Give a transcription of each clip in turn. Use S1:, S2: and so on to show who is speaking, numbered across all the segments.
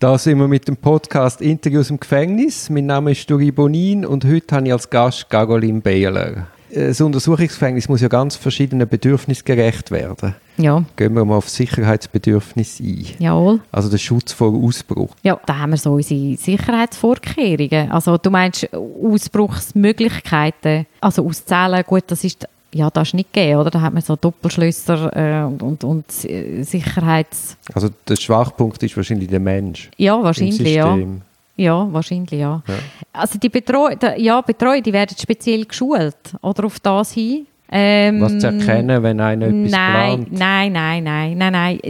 S1: Da sind wir mit dem Podcast Interviews im Gefängnis. Mein Name ist Duri Bonin und heute habe ich als Gast Gagolin Behler. Das Untersuchungsgefängnis muss ja ganz verschiedenen Bedürfnissen gerecht werden.
S2: Ja.
S1: Gehen wir mal auf Sicherheitsbedürfnisse ein.
S2: Jawohl.
S1: Also der Schutz vor Ausbruch.
S2: Ja, da haben wir so unsere Sicherheitsvorkehrungen. Also du meinst Ausbruchsmöglichkeiten, also auszählen, gut, das ist ja, das ist nicht gegeben, oder? Da hat man so Doppelschlösser äh, und, und, und Sicherheits...
S1: Also der Schwachpunkt ist wahrscheinlich der Mensch.
S2: Ja, wahrscheinlich, ja. Ja, wahrscheinlich, ja. ja. Also die Betreuer, ja, Betreuer, die werden speziell geschult, oder auf das hin.
S1: Ähm, Was zu erkennen, wenn einer etwas
S2: nein,
S1: plant?
S2: Nein, nein, nein, nein, nein.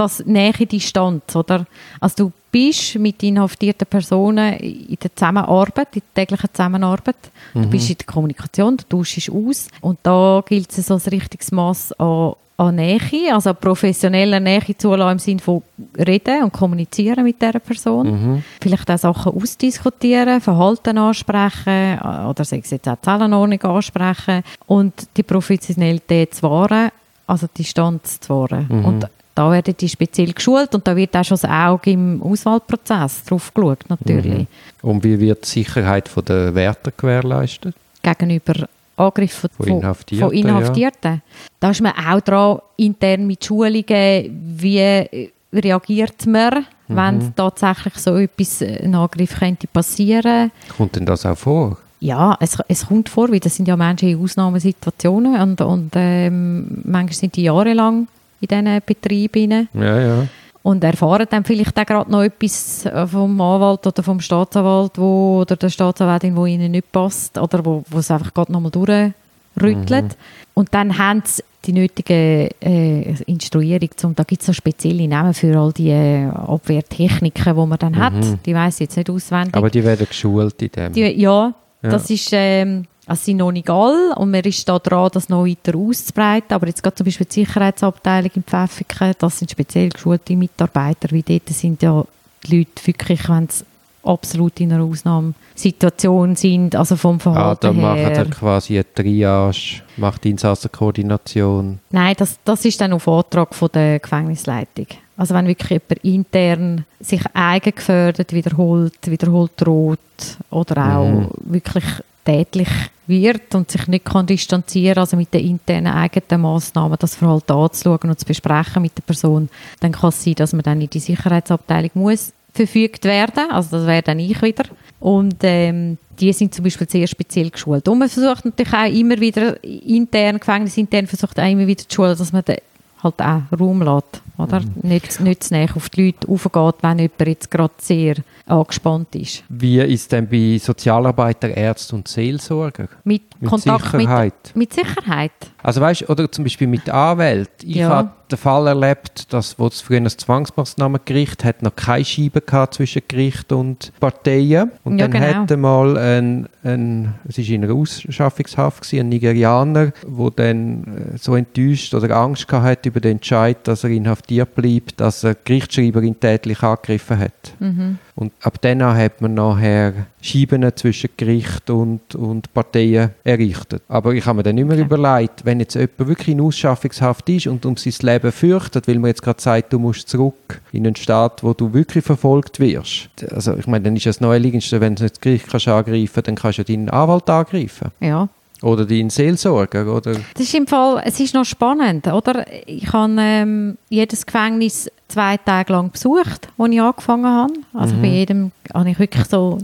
S2: Das nähe Distanz, oder? Also du bist mit inhaftierten Personen in der Zusammenarbeit, in der täglichen Zusammenarbeit. Du mhm. bist in der Kommunikation, du tauschst aus. Und da gilt es so ein richtiges Maß an, an Nähe, also professioneller Nähe zulassen im Sinne von reden und kommunizieren mit dieser Person. Mhm. Vielleicht auch Sachen ausdiskutieren, Verhalten ansprechen oder sei es jetzt auch Zellenordnung ansprechen und die Professionalität zu wahren, also die Distanz zu wahren. Mhm. Und da werden die speziell geschult und da wird auch schon das Auge im Auswahlprozess drauf geschaut, natürlich.
S1: Mhm. Und wie wird die Sicherheit der Wärter gewährleistet?
S2: Gegenüber Angriffen von, von Inhaftierten. Von Inhaftierten. Ja. Da ist man auch dran, intern mit Schulungen, wie reagiert man, mhm. wenn tatsächlich so etwas, äh, ein Angriff könnte passieren.
S1: Kommt denn das auch vor?
S2: Ja, es, es kommt vor, weil das sind ja Menschen in Ausnahmesituationen und, und ähm, manchmal sind die jahrelang in diesen Betrieben.
S1: Ja, ja.
S2: Und erfahren dann vielleicht auch gerade noch etwas äh, vom Anwalt oder vom Staatsanwalt wo, oder der Staatsanwältin, wo ihnen nicht passt oder wo, wo es einfach gerade nochmal durchrüttelt. Mhm. Und dann haben sie die nötige äh, Instruierung. Zum, da gibt es so spezielle Namen für all die äh, Abwehrtechniken, die man dann mhm. hat. Die weiß ich jetzt nicht auswendig.
S1: Aber die werden geschult in dem?
S2: Die, ja, ja, das ist... Ähm, also sind noch nicht alle und man ist da dran, das noch weiter auszubreiten. Aber jetzt gerade zum Beispiel die Sicherheitsabteilung in Pfäffiken, das sind speziell geschulte Mitarbeiter, wie dort sind ja die Leute wirklich, wenn sie absolut in einer Ausnahmesituation sind, also vom Verhalten ah, da
S1: her. macht er quasi eine Triage, macht Insassenkoordination.
S2: Nein, das, das ist dann auf Antrag von der Gefängnisleitung. Also wenn wirklich jemand intern sich eigengefördert wiederholt, wiederholt droht oder auch mhm. wirklich tätlich wird und sich nicht kann distanzieren also mit den internen eigenen Massnahmen das Verhalten anzuschauen und zu besprechen mit der Person, dann kann es sein, dass man dann in die Sicherheitsabteilung muss verfügt werden, also das wäre dann ich wieder. Und ähm, die sind zum Beispiel sehr speziell geschult. Und man versucht natürlich auch immer wieder intern, gefängnisintern versucht auch immer wieder zu schulen, dass man halt auch Raum lässt. Oder? Mhm. Nicht, nicht zu auf die Leute aufgeht, wenn jemand jetzt gerade sehr angespannt ist.
S1: Wie ist denn bei Sozialarbeiter, Ärzten und Seelsorger?
S2: Mit, mit Kontakt Sicherheit? Mit, mit Sicherheit.
S1: Also weißt, oder zum Beispiel mit Anwälten. Ich ja. habe den Fall erlebt, dass wo es früher das Zwangsmaßnahmengericht hat noch keine Scheibe gehabt zwischen Gericht und Parteien. Und ja, dann genau. hatte mal ein, ein, es war in einer Ausschaffungshaft gewesen, ein Nigerianer, der dann äh, so enttäuscht oder Angst gehabt über den Entscheid, dass er inhaftiert bleibt, dass er Gerichtsschreiber ihn tätlich angegriffen hat. Mhm. Und ab dann hat man nachher Scheiben zwischen Gericht und, und Parteien errichtet. Aber ich habe mir dann immer okay. überlegt, wenn jetzt jemand wirklich in Ausschaffungshaft ist und um sein Leben fürchtet, weil man jetzt gerade sagt, du musst zurück in einen Staat, wo du wirklich verfolgt wirst. Also ich meine, dann ist das Neueliegendste, wenn du das Gericht kannst angreifen dann kannst du deinen Anwalt angreifen.
S2: Ja.
S1: Oder deinen Seelsorger, oder?
S2: Das ist im Fall, es ist noch spannend, oder? Ich habe ähm, jedes Gefängnis zwei Tage lang besucht, als ich angefangen habe. Also mhm. bei jedem habe ich wirklich so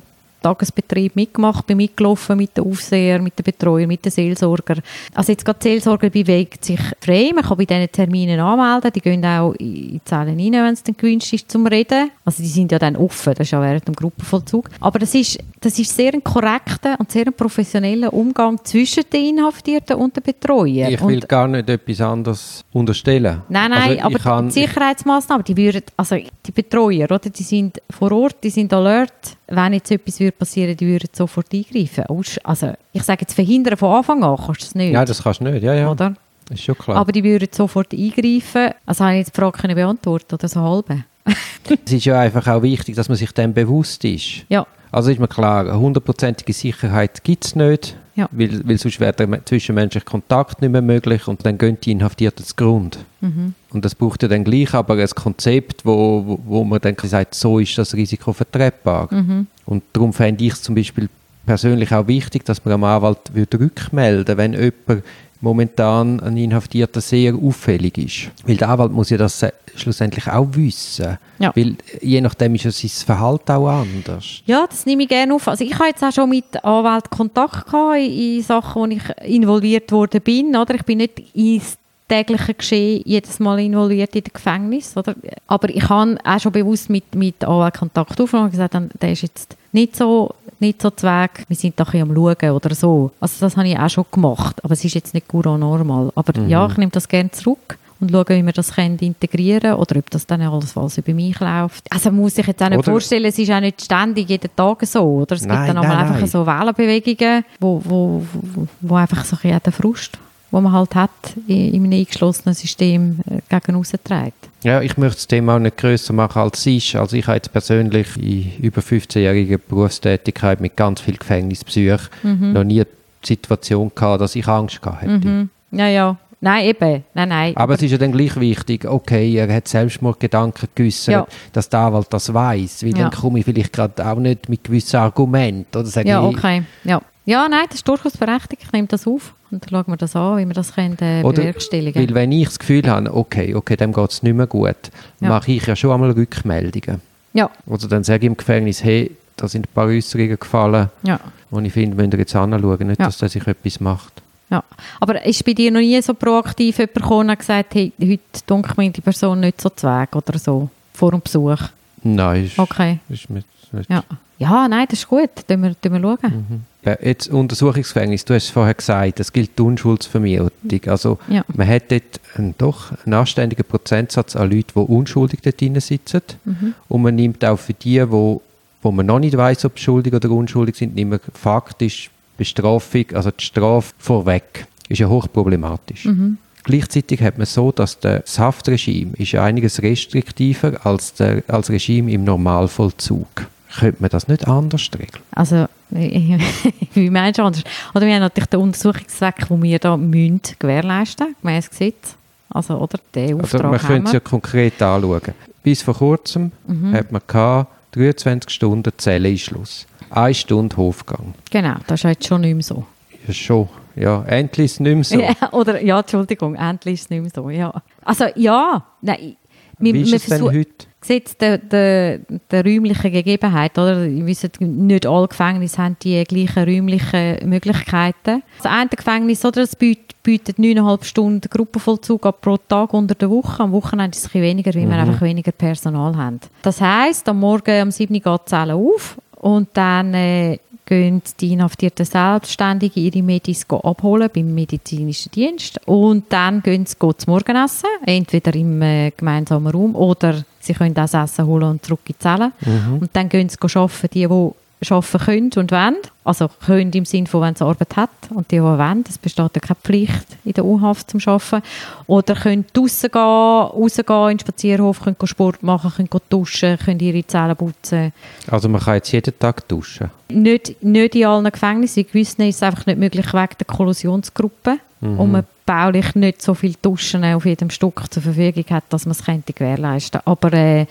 S2: Tagesbetrieb mitgemacht, bin mitgelaufen mit den Aufseher, mit den Betreuern, mit den Seelsorger. Also jetzt gerade die Seelsorger bewegt sich frei, man kann bei diesen Terminen anmelden, die gehen auch in die Zellen rein, wenn es dann gewünscht ist zum Reden. Also die sind ja dann offen, das ist ja während dem Gruppenvollzug. Aber das ist, das ist sehr ein korrekter und sehr ein professioneller Umgang zwischen den Inhaftierten und den Betreuern.
S1: Ich will und, gar nicht etwas anderes unterstellen.
S2: Nein, nein, also aber die Sicherheitsmaßnahmen, die würden, also die Betreuer, oder, die sind vor Ort, die sind alert, wenn jetzt etwas passieren die würden sofort eingreifen. Also ich sage jetzt verhindern von Anfang an kannst du es nicht.
S1: Ja, das kannst du nicht, ja, ja. Oder? Ist schon klar.
S2: Aber die würden sofort eingreifen. Also habe ich jetzt die Frage können beantworten oder so halbe.
S1: es ist ja einfach auch wichtig, dass man sich dem bewusst ist.
S2: Ja.
S1: Also ist mir klar, hundertprozentige Sicherheit gibt es nicht, ja. weil, weil sonst wäre der zwischenmenschliche Kontakt nicht mehr möglich und dann gehen die Inhaftierten zu Grund. Mhm. Und das braucht ja dann gleich aber ein Konzept, wo, wo, man dann sagt, so ist das Risiko vertretbar. Mhm. Und darum fände ich es zum Beispiel persönlich auch wichtig, dass man am Anwalt würde rückmelden wenn jemand momentan ein Inhaftierter sehr auffällig ist. Weil der Anwalt muss ja das schlussendlich auch wissen. Ja. Weil je nachdem ist ja sein Verhalten auch anders.
S2: Ja, das nehme ich gerne auf. Also ich habe jetzt auch schon mit Anwälten Kontakt gehabt in, in Sachen, wo ich involviert worden bin. Oder? Ich bin nicht ins tägliche Geschehen jedes Mal involviert in dem Gefängnis. Oder? Aber ich habe auch schon bewusst mit, mit Anwälten Kontakt aufgenommen und gesagt, der ist jetzt nicht so nicht so Zweck, wir sind doch am Schauen oder so. Also das habe ich auch schon gemacht, aber es ist jetzt nicht gut normal. Aber mhm. ja, ich nehme das gerne zurück und schauen, wie wir das integrieren können oder ob das dann alles was über mich läuft. Also man muss sich jetzt auch nicht oder vorstellen, es ist auch nicht ständig jeden Tag so, oder? Es nein, gibt dann auch nein, einfach nein. so Wählerbewegungen, wo, wo, wo, wo einfach so ein den Frust wo man halt hat in, in einem eingeschlossenen System äh, gegen trägt.
S1: Ja, ich möchte das Thema auch nicht grösser machen als es ist. Also ich habe jetzt persönlich in über 15-jähriger Berufstätigkeit mit ganz viel Gefängnisbesuch mhm. noch nie die Situation gehabt, dass ich Angst gehabt hätte.
S2: Mhm. Ja, ja. Nein, eben. Nein, nein.
S1: Aber, aber, es ist ja dann gleich wichtig, okay, er hat Selbstmordgedanken geäußert, ja. dass der Anwalt das weiß, weil ja. dann komme ich vielleicht gerade auch nicht mit gewissen Argumenten. Oder
S2: sage ja, okay. Ja. Ja, nein, das ist durchaus berechtigt. Ich nehme das auf. Und dann schauen wir das an, wie wir das können, äh, Oder, bewerkstelligen
S1: Weil wenn ich das Gefühl habe, okay, okay, dem geht es nicht mehr gut, ja. mache ich ja schon einmal Rückmeldungen. Ja. Oder dann sage ich im Gefängnis, hey, da sind ein paar Äußerungen gefallen, ja. und ich finde, müsst ihr jetzt anschauen, nicht, ja. dass der sich etwas macht.
S2: Ja, aber ist bei dir noch nie so proaktiv jemand gekommen und gesagt, hey, heute dunkelt mir die Person nicht so zweig oder so, vor dem Besuch?
S1: Nein,
S2: ist, okay.
S1: ist mit,
S2: ja. ja, nein, das ist gut, dann wir, wir schauen. Mhm.
S1: Jetzt Untersuchungsgefängnis, du hast es vorher gesagt, es gilt die Unschuldsvermutung. Also ja. man hat dort einen, doch einen anständigen Prozentsatz an Leuten, die unschuldig dort drin sitzen. Mhm. Und man nimmt auch für die, wo, wo man noch nicht weiß, ob schuldig oder unschuldig sind, nimmt man faktisch Bestrafung, also die Strafe vorweg. Ist ja hochproblematisch. Mhm. Gleichzeitig hat man so, dass das Haftregime ist einiges restriktiver als das als Regime im Normalvollzug. Könnte man das nicht anders regeln?
S2: Also, wie meinst du anders? Oder wir haben natürlich den Untersuchungszweck, den wir da müssen gewährleisten müssen, gemäß Gesetz. Also, oder, den
S1: Auftrag also, man könnte es ja konkret anschauen. Bis vor kurzem mhm. hat man gehabt, 23 Stunden Zelleneinschluss. Eine Stunde Hofgang.
S2: Genau, das ist jetzt schon nicht mehr so.
S1: Ja, schon. Ja, endlich ist es nicht mehr so.
S2: Ja, oder, ja, Entschuldigung, endlich ist es nicht mehr so, ja. Also, ja, nein.
S1: Wie ist es denn heute?
S2: Gesetz der, der, der räumlichen Gegebenheit, oder? Wir wissen, nicht alle Gefängnisse haben die gleichen räumlichen Möglichkeiten. Das eine Gefängnis, oder, das bietet 9,5 Stunden Gruppenvollzug pro Tag unter der Woche. Am Wochenende ist es ein weniger, weil mhm. wir einfach weniger Personal haben. Das heisst, am Morgen um 7 Uhr geht die Zelle auf und dann äh, gehen die Inhaftierten selbstständig ihre Medis abholen beim medizinischen Dienst und dann gehen sie zum Morgenessen, entweder im äh, gemeinsamen Raum oder sie können das Essen holen und zurück in die Zelle. Mhm. Und dann gehen sie arbeiten, die, die arbeiten können und wollen. Also können im Sinne von, wenn sie Arbeit hat und die, die wollen. Es besteht ja keine Pflicht in der U-Haft zum Arbeiten. Oder können draussen gehen, rausgehen in den Spazierhof, können Sport machen, können duschen, können ihre Zellen putzen.
S1: Also man kann jetzt jeden Tag duschen?
S2: Nicht, nicht in allen Gefängnissen. In gewissen ist es einfach nicht möglich wegen der Kollusionsgruppe. Mhm. Und man baulich nicht so viel Duschen auf jedem Stück zur Verfügung hat, dass man es könnte gewährleisten könnte. Aber äh,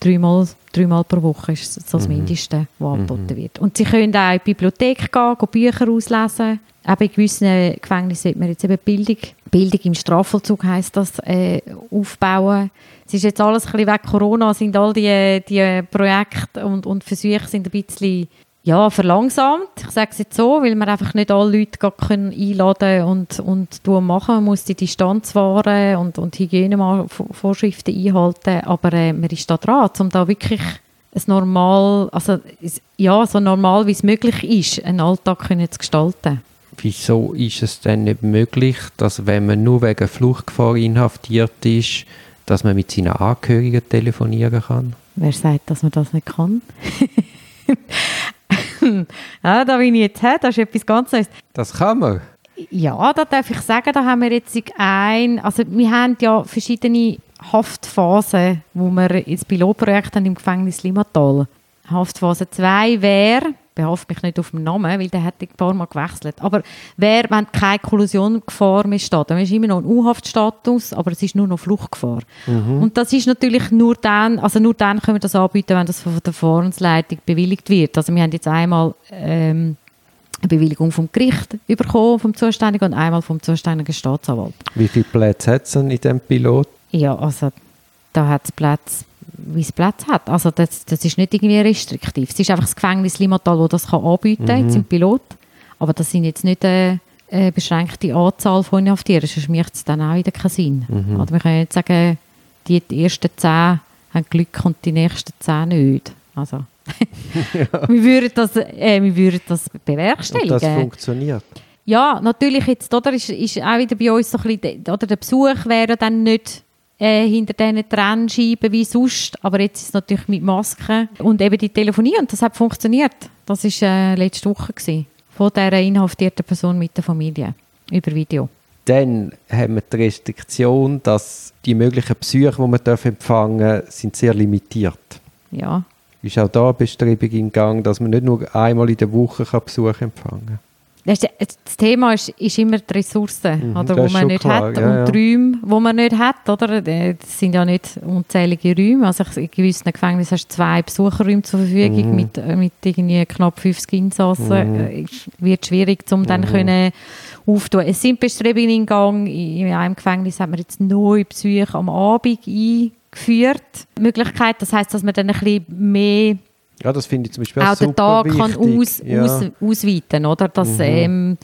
S2: dreimal, dreimal pro Woche ist so das mhm. Mindeste, was mhm. angeboten wird. Und sie können auch in die Bibliothek gehen, gehen Bücher auslesen. Eben in gewissen Gefängnissen sollte man jetzt eben Bildung, Bildung im Strafvollzug heisst das, äh, aufbauen. Es ist jetzt alles ein bisschen weg Corona, sind all die, die Projekte und, und Versuche sind ein bisschen ja, verlangsamt. Ich sage es jetzt so, weil man einfach nicht alle Leute können einladen und, und machen Man muss die Distanz wahren und, und Hygienevorschriften einhalten. Aber äh, man ist da dran, um da wirklich ein normal, also ja, so normal wie es möglich ist, einen Alltag können zu gestalten.
S1: Wieso ist es denn nicht möglich, dass wenn man nur wegen Fluchtgefahr inhaftiert ist, dass man mit seinen Angehörigen telefonieren kann?
S2: Wer sagt, dass man das nicht kann? ja, da bin ich jetzt her, das ist etwas ganz Neues.
S1: Das kann man?
S2: Ja, da darf ich sagen, da haben wir jetzt ein, also wir haben ja verschiedene Haftphasen, wo wir ins Pilotprojekt haben im Gefängnis Limatal Haftphase 2 wäre, behafte mich nicht auf den Namen, weil der hat ein paar Mal gewechselt, aber wäre, wenn keine Kollusiongefahr mehr steht, dann ist immer noch ein U-Haftstatus, aber es ist nur noch Fluchtgefahr. Mhm. Und das ist natürlich nur dann, also nur dann können wir das anbieten, wenn das von der Verfahrensleitung bewilligt wird. Also wir haben jetzt einmal ähm, eine Bewilligung vom Gericht bekommen, vom Zuständigen, und einmal vom zuständigen Staatsanwalt.
S1: Wie viele Plätze hat es in diesem Pilot?
S2: Ja, also da hat es Plätze wie es Platz hat. Also das, das ist nicht irgendwie restriktiv. Es ist einfach das Gefängnis Limmatal, das das kann anbieten kann, mhm. jetzt Pilot. Aber das sind jetzt nicht eine, eine beschränkte Anzahl von Inhaftierten, sonst macht es dann auch wieder keinen Sinn. Mhm. Also wir können jetzt sagen, die, die ersten zehn haben Glück und die nächsten zehn nicht. Also ja. wir, würden das, äh, wir würden das bewerkstelligen. Und
S1: das funktioniert?
S2: Ja, natürlich jetzt, oder, ist, ist auch wieder bei uns so ein bisschen, oder der Besuch wäre dann nicht äh, hinter diesen Trennscheiben wie sonst. Aber jetzt ist es natürlich mit Masken und eben die Telefonie und das hat funktioniert. Das war äh, letzte Woche gewesen, von dieser inhaftierten Person mit der Familie über Video.
S1: Dann haben wir die Restriktion, dass die möglichen Besuche, die man empfangen darf, sind sehr limitiert.
S2: Ja.
S1: Ist auch da eine Bestrebung in Gang, dass man nicht nur einmal in der Woche Besuch empfangen kann?
S2: Das Thema ist, ist immer die Ressourcen, mhm, oder, die man nicht klar, hat ja, und die Räume, die man nicht hat. Oder? Das sind ja nicht unzählige Räume. Also in gewissen Gefängnissen hast du zwei Besucherräume zur Verfügung mhm. mit, äh, mit irgendwie knapp 50 Insassen. Mhm. Es äh, wird schwierig, um dann mhm. können auftun. Es sind Bestrebungen in Gang. In einem Gefängnis hat man jetzt neue Besuche am Abend eingeführt. Möglichkeit, das heißt, dass man dann ein bisschen mehr
S1: ja, das finde ich zum Beispiel
S2: auch
S1: den
S2: Tag kann aus, ja. aus, ausweiten, oder? Dass, mhm. ähm,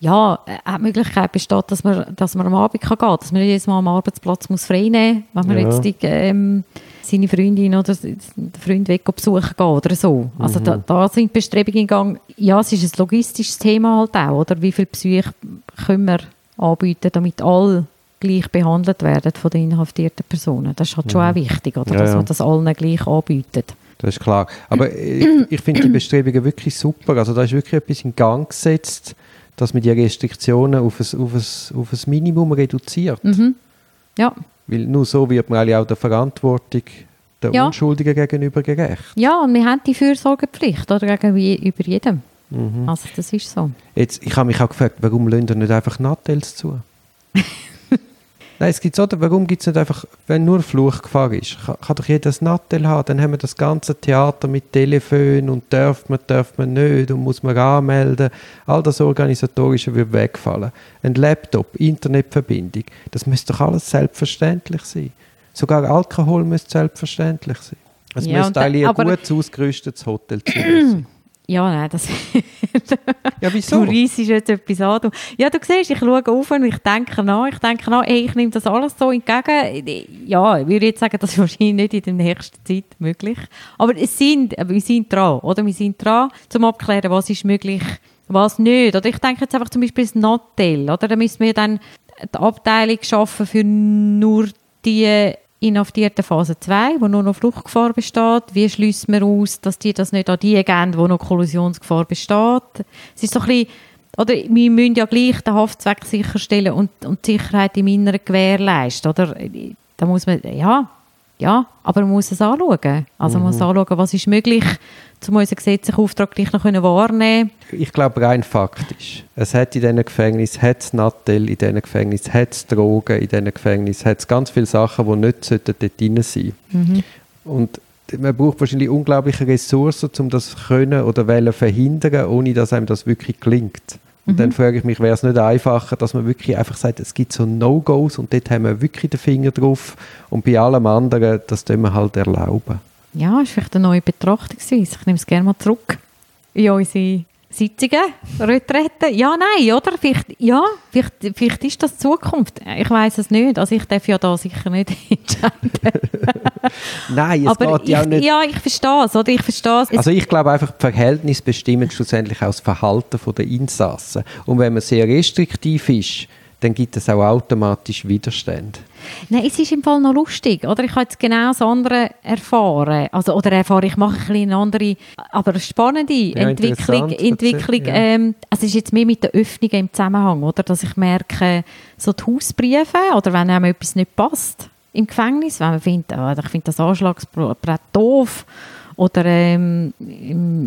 S2: ja, eine Möglichkeit besteht, dass man, dass man am Abend kann gehen kann, dass man jedes Mal am Arbeitsplatz muss frei nehmen muss, wenn man ja. jetzt die, ähm, seine Freundin oder den Freund weg besuchen geht oder so. Also mhm. da, da, sind Bestrebungen in Gang. Ja, es ist ein logistisches Thema halt auch, oder? Wie viel Psyche können wir anbieten, damit alle gleich behandelt werden von den inhaftierten Personen. Das ist halt mhm. schon auch wichtig, oder? Ja, dass man das allen gleich anbietet.
S1: Das ist klar. Aber ich, ich finde die Bestrebungen wirklich super. Also da ist wirklich etwas in Gang gesetzt, dass man die Restriktionen auf ein, auf ein, auf ein Minimum reduziert.
S2: Mhm. Ja.
S1: Weil nur so wird man auch der Verantwortung der ja. Unschuldigen gegenüber gerecht.
S2: Ja, und wir haben die Fürsorgepflicht oder gegenüber jedem. Mhm. Also das ist so.
S1: Jetzt, ich habe mich auch gefragt, warum lassen nicht einfach Nattels zu? Nein, es gibt so, warum gibt es nicht einfach, wenn nur Fluchgefahr ist, kann, kann doch jeder ein Nattel haben, dann haben wir das ganze Theater mit Telefon und darf man, darf man nicht und muss man anmelden. All das Organisatorische würde wegfallen. Ein Laptop, Internetverbindung, das müsste doch alles selbstverständlich sein. Sogar Alkohol müsste selbstverständlich sein. Es ja, müsste eigentlich ein gut ausgerüstetes Hotel sein.
S2: Ja, nein, das
S1: Ja, wieso?
S2: Du reissest jetzt etwas an. Ja, du siehst, ich schaue auf und ich denke nach. Ich denke nach, ey, ich nehme das alles so entgegen. Ja, ich würde jetzt sagen, das ist wahrscheinlich nicht in der nächsten Zeit möglich. Aber es sind, wir sind dran, oder? Wir sind dran, zum abklären, was ist möglich, was nicht. Oder ich denke jetzt einfach zum Beispiel das Nattel, oder? Da müssen wir dann die Abteilung schaffen für nur die inhaftierten Phase 2, wo nur noch Fluchtgefahr besteht. Wie schließt man aus, dass die das nicht an die geben, wo noch Kollusionsgefahr besteht? Es ist so ein bisschen, oder wir müssen ja gleich den Haftzweck sicherstellen und, und die Sicherheit im Inneren gewährleisten, oder? Da muss man, ja, ja, aber man muss es anschauen. Also man muss mhm. anschauen, was ist möglich, um unseren gesetzlichen Auftrag gleich noch wahrnehmen
S1: Ich glaube rein faktisch. Es hat in diesen Gefängnissen hat's Nattel, in diesen Gefängnissen hat es Drogen, in diesen Gefängnissen hat es ganz viele Sachen, die nicht dort drin sein mhm. Und man braucht wahrscheinlich unglaubliche Ressourcen, um das können oder wollen verhindern, ohne dass einem das wirklich gelingt. Und mhm. dann frage ich mich, wäre es nicht einfacher, dass man wirklich einfach sagt, es gibt so No-Gos und dort haben wir wirklich den Finger drauf und bei allem anderen, das tun wir halt erlauben.
S2: Ja, das ist vielleicht eine neue Betrachtungsweise. Ich nehme es gerne mal zurück in unsere Sitzungen, Retreten. Ja, nein, oder? Vielleicht, ja, vielleicht, vielleicht ist das Zukunft. Ich weiß es nicht. Also ich darf ja da sicher nicht entscheiden.
S1: nein, es Aber geht ja auch nicht...
S2: Ja, ich verstehe es, oder? Ich verstehe es.
S1: Also ich glaube einfach, die Verhältnisse bestimmen schlussendlich auch das Verhalten der Insassen. Und wenn man sehr restriktiv ist, dann gibt es auch automatisch Widerstand.
S2: Nein, es ist im Fall noch lustig, oder? Ich habe jetzt genau das andere erfahren. Also, oder erfahre ich mache ein eine andere, aber spannende ja, Entwicklung. Entwicklung ja. ähm, also es ist jetzt mehr mit der Öffnung im Zusammenhang, oder? Dass ich merke, so die Hausbriefe, oder wenn einem etwas nicht passt im Gefängnis, wenn man findet, oh, ich finde das Anschlagsbrett doof, Oder ähm,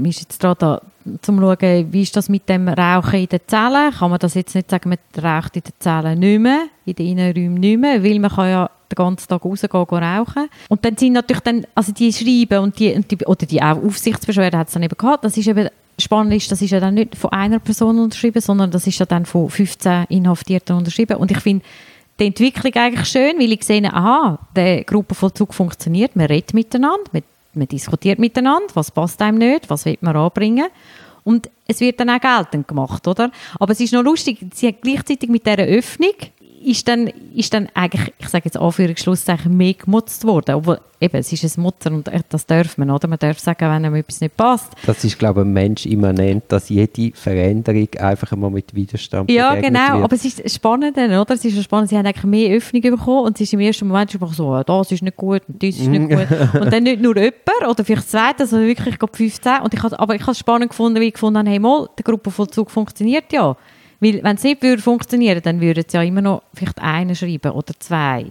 S2: ist jetzt da, zum schauen, wie ist das mit dem Rauchen in den Zellen? Kann man das jetzt nicht sagen, man raucht in den Zellen nicht mehr, in den Innenräumen nicht mehr, weil man kann ja den ganzen Tag rausgehen rauchen. Und dann sind natürlich dann, also die Schreiben und die, und die oder die auch Aufsichtsbeschwerden hat es dann eben gehabt, das ist eben spannend ist, das ist ja dann nicht von einer Person unterschrieben, sondern das ist ja dann von 15 Inhaftierten unterschrieben. Und ich finde die Entwicklung eigentlich schön, weil ich sehe, aha, der Gruppenvollzug funktioniert, man redet miteinander, man, man diskutiert miteinander, was passt einem nicht, was will man anbringen. Und es wird dann auch geltend gemacht, oder? Aber es ist noch lustig, sie hat gleichzeitig mit dieser Öffnung ist dann, ist dann eigentlich, ich sage jetzt Anführungsschlusszeichen, mehr gemutzt worden. Obwohl, eben, es ist ein Mutter und das darf man, oder? Man darf sagen, wenn einem etwas nicht passt.
S1: Das ist, glaube ich, ein Mensch immanent, dass jede Veränderung einfach einmal mit Widerstand
S2: Ja, genau, wird. aber es ist spannend, oder? Es ist spannend, sie haben eigentlich mehr Öffnung bekommen und es ist im ersten Moment schon so, das ist nicht gut und das ist nicht gut. Und dann nicht nur jemand oder vielleicht zwei, sondern wirklich 15. Und ich habe, aber ich habe es spannend gefunden, weil ich gefunden habe, hey, mal, der Gruppenvollzug funktioniert ja. Weil, wenn es nicht würde funktionieren dann würden sie ja immer noch vielleicht einen schreiben oder zwei.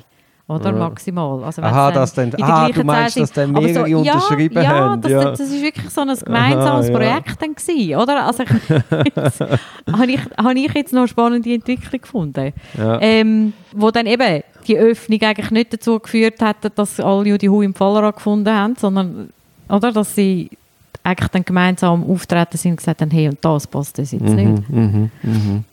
S2: Oder ja. maximal.
S1: Also Aha, das dann, ah, du meinst, dass dann mehrere so, unterschrieben
S2: ja,
S1: haben.
S2: Das, ja, das, das ist wirklich so ein gemeinsames Aha, Projekt ja. dann gewesen, oder? Also habe ich, hab ich jetzt noch eine spannende Entwicklung gefunden. Ja. Ähm, wo dann eben die Öffnung eigentlich nicht dazu geführt hat, dass alle die Hu im Fallera gefunden haben, sondern oder, dass sie eigentlich dann gemeinsam auftreten sind und gesagt haben, hey, und das passt das jetzt mhm, nicht. Mhm,
S1: mhm.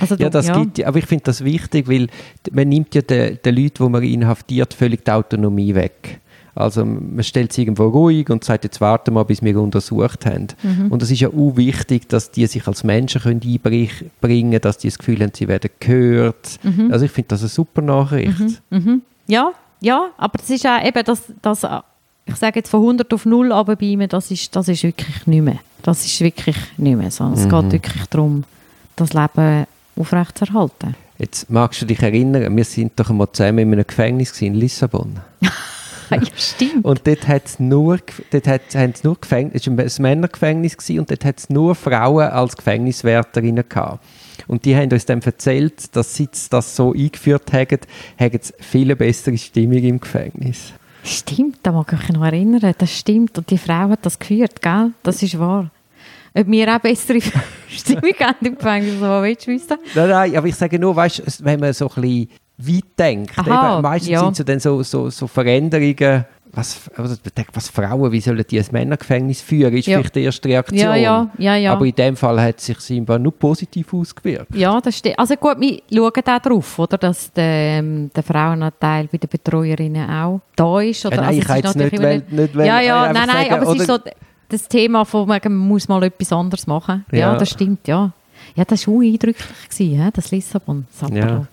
S1: Also ja, das ja. gibt aber ich finde das wichtig, weil man nimmt ja den, den Leuten, die man inhaftiert, völlig die Autonomie weg. Also man stellt sie irgendwo ruhig und sagt, jetzt warten wir, bis wir untersucht haben. Mhm. Und es ist ja auch wichtig, dass die sich als Menschen können einbringen können, dass die das Gefühl haben, sie werden gehört. Mhm. Also ich finde das eine super Nachricht. Mhm.
S2: mhm. Ja, ja, aber das ist auch eben das, das ich sage jetzt von 100 auf 0 aber bei ihm, das ist, das ist wirklich nicht mehr. Das ist wirklich nicht mehr so. Es mhm. geht wirklich darum, das Leben aufrechtzuerhalten.
S1: Jetzt magst du dich erinnern, wir sind doch einmal zusammen in einem Gefängnis in Lissabon.
S2: ja, stimmt.
S1: Und dort, hat's nur, dort hat, haben es nur Gefängnis, es war ein Männergefängnis und dort hat es nur Frauen als Gefängniswärterinnen gehabt. Und die haben uns dann erzählt, dass sie das so eingeführt haben, haben sie viel bessere Stimmung im Gefängnis.
S2: Stimmt, da mag ich mich noch erinnern. Das stimmt. Und die Frau hat das geführt, gell? Das ist wahr. Ob wir auch bessere Stimmung haben im Gefängnis, was willst du wissen?
S1: Nein, nein, aber ich sage nur, weißt, wenn man so ein bisschen weit denkt, Aha, eben, meistens ja. sind es dann so, so, so Veränderungen, was, also, was Frauen, wie sollen die ein Männergefängnis führen, ist ja. vielleicht die erste Reaktion.
S2: Ja, ja, ja, ja.
S1: Aber in dem Fall hat es sich scheinbar nur positiv ausgewirkt.
S2: Ja, das stimmt. Also gut, wir schauen auch darauf, oder, dass der, ähm, der Frauenanteil bei den Betreuerinnen auch da ist. Oder?
S1: Ja, nein, also, ich kann jetzt nicht, weil, nicht
S2: weil, Ja, ja, nein, nein, sagen, aber es ist so das Thema von, man muss mal etwas anderes machen. Ja, ja das stimmt, ja. Ja, das war eindrücklich, gewesen, das Lissabon.
S1: Ja.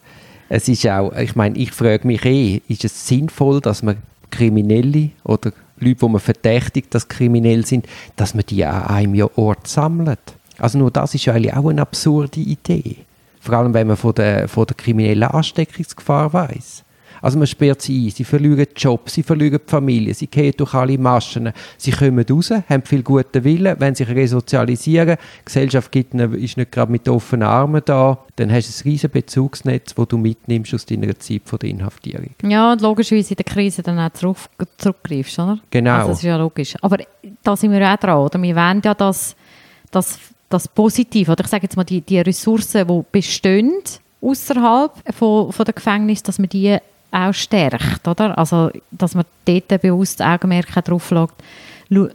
S1: Es ist auch, ich meine, ich frage mich eh, ist es sinnvoll, dass man Kriminelle oder Leute, die man verdächtigt, dass kriminell sind, dass man die an einem Ort sammelt. Also nur das ist ja eigentlich auch eine absurde Idee. Vor allem, wenn man von der, von der kriminellen Ansteckungsgefahr weiß. Also man sperrt sie ein, sie verlieren den Job, sie verlieren die Familie, sie gehen durch alle Maschen, sie kommen raus, haben viel guten Willen, wenn sich resozialisieren, die Gesellschaft gibt eine, ist nicht gerade mit offenen Armen da, dann hast du ein riesiges Bezugsnetz, das du mitnimmst aus deiner Zeit von der Inhaftierung.
S2: Ja, und logischerweise in der Krise dann auch zurück, zurückgreifst, oder?
S1: Genau. Also
S2: das ist ja logisch. Aber da sind wir auch dran, oder? Wir wollen ja das, das, das Positive, oder ich sage jetzt mal, die, die Ressourcen, die bestehen, außerhalb von, von der Gefängnis, dass wir die auch stärkt, oder? Also, dass man dort bewusst Augenmerk darauf legt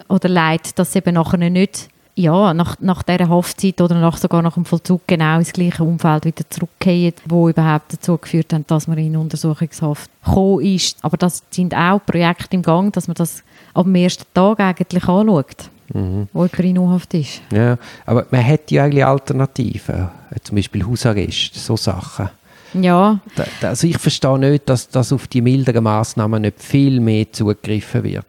S2: oder leitet, dass eben nachher nicht ja, nach, nach dieser Haftzeit oder nach, sogar nach dem Vollzug genau ins gleiche Umfeld wieder zurückkehren, wo überhaupt dazu geführt hat, dass man in Untersuchungshaft gekommen ist. Aber das sind auch Projekte im Gang, dass man das dem ersten Tag eigentlich anschaut, mhm. wo jemand in U-Haft ist.
S1: Ja, aber man hat ja eigentlich Alternativen, zum Beispiel Hausarrest, so Sachen.
S2: Ja.
S1: Also ich verstehe nicht, dass, dass auf die milderen Maßnahmen nicht viel mehr zugegriffen wird.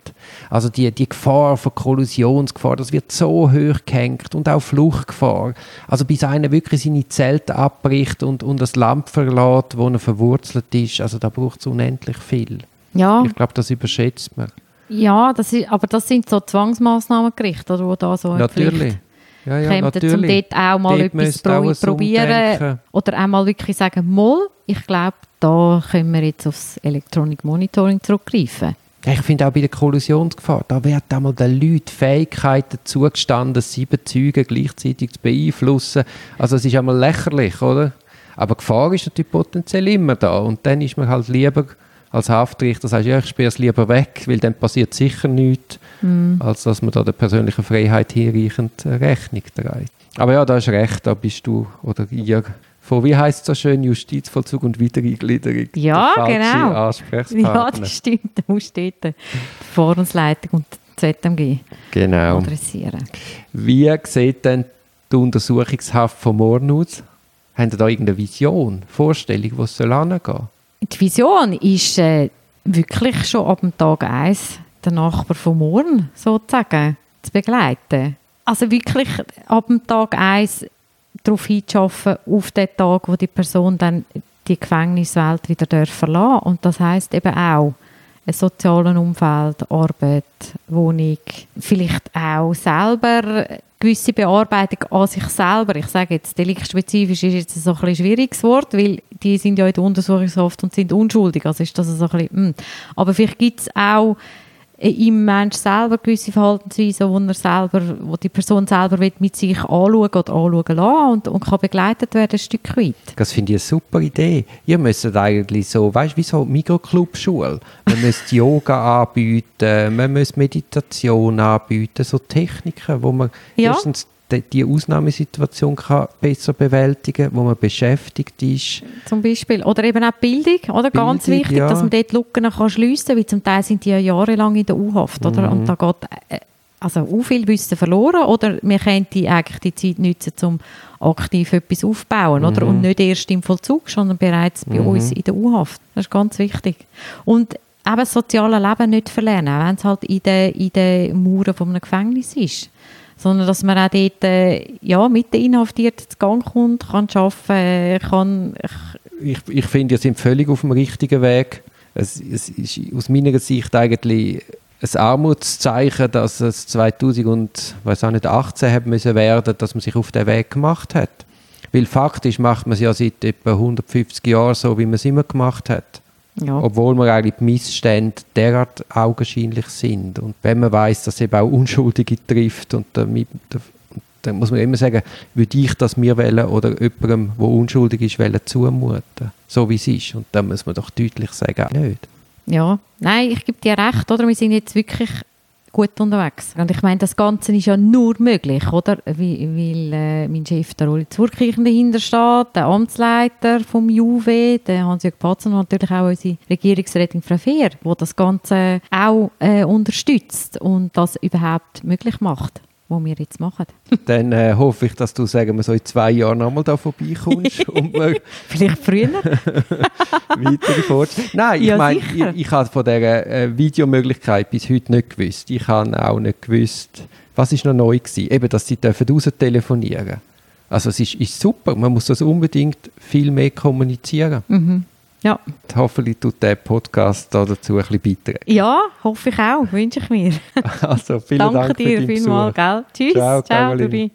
S1: Also die, die Gefahr von Kollusionsgefahr, das wird so hoch gehängt und auch Fluchtgefahr. Also bis einer wirklich seine Zelte abbricht und, und das Land verlässt, wo er verwurzelt ist, also da braucht es unendlich viel.
S2: Ja.
S1: Ich glaube, das überschätzt man.
S2: Ja, das ist, aber das sind so Zwangsmaßnahmen gerichtet, oder, wo da so
S1: Natürlich
S2: ja, ja, natürlich. um dort auch mal dort etwas pro probieren oder auch mal wirklich sagen, mal, ich glaube, da können wir jetzt aufs Electronic Monitoring zurückgreifen.
S1: Ich finde auch bei der Kollusionsgefahr, da wird einmal den Leuten Fähigkeiten zugestanden, sieben Züge gleichzeitig zu beeinflussen. Also es ist einmal lächerlich, oder? Aber Gefahr ist natürlich potenziell immer da und dann ist man halt lieber als Haftrichter sagst, ja, ich sperre es lieber weg, weil dann passiert sicher nichts, mm. als dass man da der persönlichen Freiheit hinreichend Rechnung trägt. Aber ja, da ist recht, da bist du oder ihr von, wie heißt es so schön, Justizvollzug und Wiedereingliederung.
S2: Ja, genau. Ja, das stimmt. Da musst du dort die Forumsleitung und die ZMG
S1: genau.
S2: adressieren.
S1: Wie sieht denn die Untersuchungshaft von morgen aus? Haben Sie da irgendeine Vision, Vorstellung, wo es hingehen soll?
S2: Die Vision ist äh, wirklich schon ab dem Tag 1 den Nachbar von morgen sozusagen zu begleiten. Also wirklich ab dem Tag 1 darauf hinzuschaffen, auf den Tag, wo die Person dann die Gefängniswelt wieder verlassen darf. Und das heißt eben auch, ein soziales Umfeld, Arbeit, Wohnung, vielleicht auch selber gewisse Bearbeitung an sich selber. Ich sage jetzt, deliktspezifisch ist jetzt so ein bisschen schwieriges Wort, weil die sind ja in der Untersuchungshaft und sind unschuldig. Also ist das so ein bisschen, mh. Hm. Aber vielleicht gibt es auch im Mensch selber gewisse Verhaltensweisen, wo, er selber, wo die Person selber mit sich anschauen oder anschauen lassen und, und kann begleitet werden ein Stück weit.
S1: Das finde ich eine super Idee. Ihr müsst eigentlich so, weißt du, wie so Mikroclub-Schule. Man müsste Yoga anbieten, man müsste Meditation anbieten, so Techniken, wo man ja. erstens die Ausnahmesituation kann besser bewältigen wo man beschäftigt ist.
S2: Zum Beispiel. Oder eben auch Bildung, oder? Bildung, Ganz wichtig, ja. dass man dort Lücken kann schliessen kann, weil zum Teil sind die ja jahrelang in der U-Haft, mhm. Und da geht äh, also auch viel Wissen verloren, oder wir könnten eigentlich die Zeit nutzen, um aktiv etwas aufzubauen, mhm. oder? Und nicht erst im Vollzug, sondern bereits bei mhm. uns in der U-Haft. Das ist ganz wichtig. Und eben das soziale Leben nicht verlernen, wenn es halt in den, in den Mauern von einem Gefängnis ist sondern dass man auch dort äh, ja, mit den Inhaftierten zu Gang kommt, kann arbeiten, äh, kann...
S1: Ich, ich finde, wir sind völlig auf dem richtigen Weg. Es, es ist aus meiner Sicht eigentlich ein Armutszeichen, dass es 2018 haben müssen werden, dass man sich auf den Weg gemacht hat. Weil faktisch macht man es ja seit etwa 150 Jahren so, wie man es immer gemacht hat. Ja. Obwohl man eigentlich die Missstände derart augenscheinlich sind. Und wenn man weiß, dass es eben auch Unschuldige trifft, und damit, dann muss man immer sagen, würde ich das mir wählen oder jemandem, der unschuldig ist, wählen, zumuten. So wie es ist. Und dann muss man doch deutlich sagen, nicht.
S2: Ja, nein, ich gebe dir recht, oder? Wir sind jetzt wirklich gut unterwegs. Und ich meine, das Ganze ist ja nur möglich, oder? Weil, äh, mein Chef, der Uli Zurkirchen, dahinter steht, der Amtsleiter vom JUW, der Hans-Jörg Patzer und natürlich auch unsere Regierungsrätin Frau Fehr, die das Ganze auch äh, unterstützt und das überhaupt möglich macht was wir jetzt machen.
S1: Dann äh, hoffe ich, dass du, sagen wir so, in zwei Jahren nochmal da vorbeikommst. und
S2: Vielleicht früher.
S1: weitere Fortschritte. Nein, ich ja, meine, ich, ich habe von dieser äh, Videomöglichkeit bis heute nicht gewusst. Ich habe auch nicht gewusst, was ist noch neu gewesen? Eben, dass sie dürfen raus telefonieren. Also es ist, ist super, man muss das unbedingt viel mehr kommunizieren.
S2: Mhm. Ja.
S1: Hoffentlich tut der Podcast da dazu ein bisschen beitragen.
S2: Ja, hoffe ich auch, wünsche ich mir.
S1: Also, vielen Danke Dank
S2: dir vielmals, gell? Tschüss. Ciao,
S1: Ciao